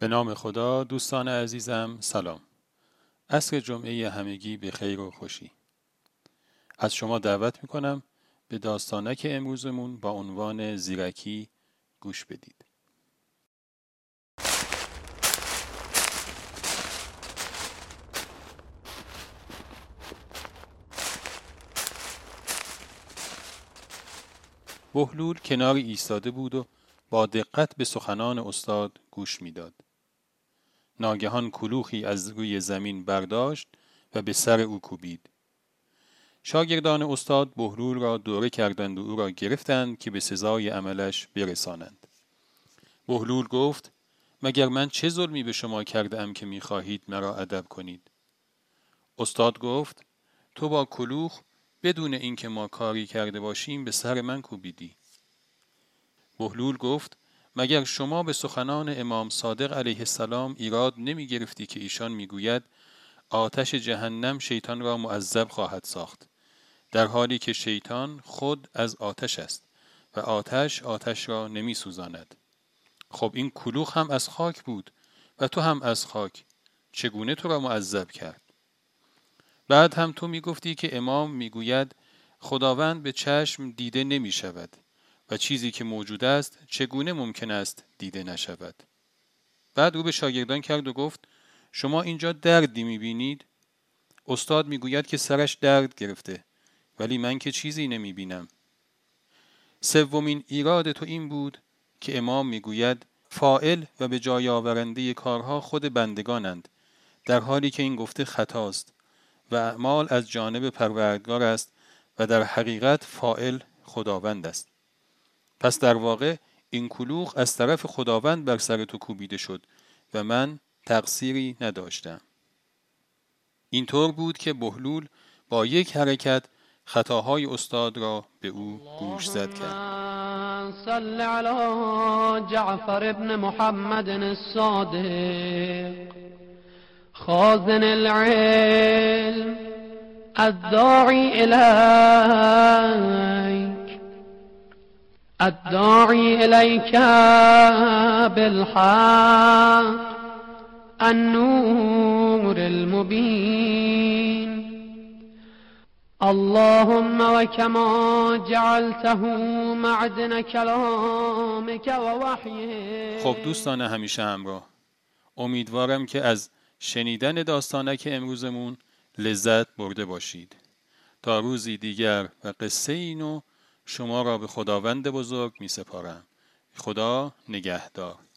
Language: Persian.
به نام خدا دوستان عزیزم سلام. عصر جمعه همگی به خیر و خوشی. از شما دعوت می‌کنم به داستانک امروزمون با عنوان زیرکی گوش بدید. بهلول کناری ایستاده بود و با دقت به سخنان استاد گوش می‌داد. ناگهان کلوخی از روی زمین برداشت و به سر او کوبید. شاگردان استاد بهلول را دوره کردند و او را گرفتند که به سزای عملش برسانند. بهلول گفت مگر من چه ظلمی به شما کرده ام که می‌خواهید مرا ادب کنید؟ استاد گفت تو با کلوخ بدون اینکه ما کاری کرده باشیم به سر من کوبیدی. بهلول گفت مگر شما به سخنان امام صادق علیه السلام ایراد نمی گرفتی که ایشان می‌گوید آتش جهنم شیطان را معذب خواهد ساخت؟ در حالی که شیطان خود از آتش است و آتش آتش را نمی سوزاند. خب این کلوخ هم از خاک بود و تو هم از خاک. چگونه تو را معذب کرد؟ بعد هم تو می گفتی که امام می‌گوید خداوند به چشم دیده نمی شود و چیزی که موجود است چگونه ممکن است دیده نشود؟ بعد او به شاگردان کرد و گفت شما اینجا دردی می‌بینید؟ استاد می‌گوید که سرش درد گرفته ولی من که چیزی نمی‌بینم. سومین ایراد تو این بود که امام می‌گوید فائل و به جای آورنده کارها خود بندگانند در حالی که این گفته خطاست و اعمال از جانب پروردگار است و در حقیقت فائل خداوند است. پس در واقع این کلوخ از طرف خداوند بر سر تو کوبیده شد و من تقصیری نداشتم. اینطور بود که بهلول با یک حرکت خطاهای استاد را به او گوش زد کرد. صل علی جعفر ابن محمد الصادق. خازن العلم الداعی الیک الداعي إليك بالحق النور المبين. اللهم وكما جعلته معدن كلامك ووحيه. خب دوستان همیشه همراه. امیدوارم که از شنیدن داستانک امروزمون لذت برده باشید. تا روزی دیگر و قصه اینو شما را به خداوند بزرگ می سپارم خدا نگهدار.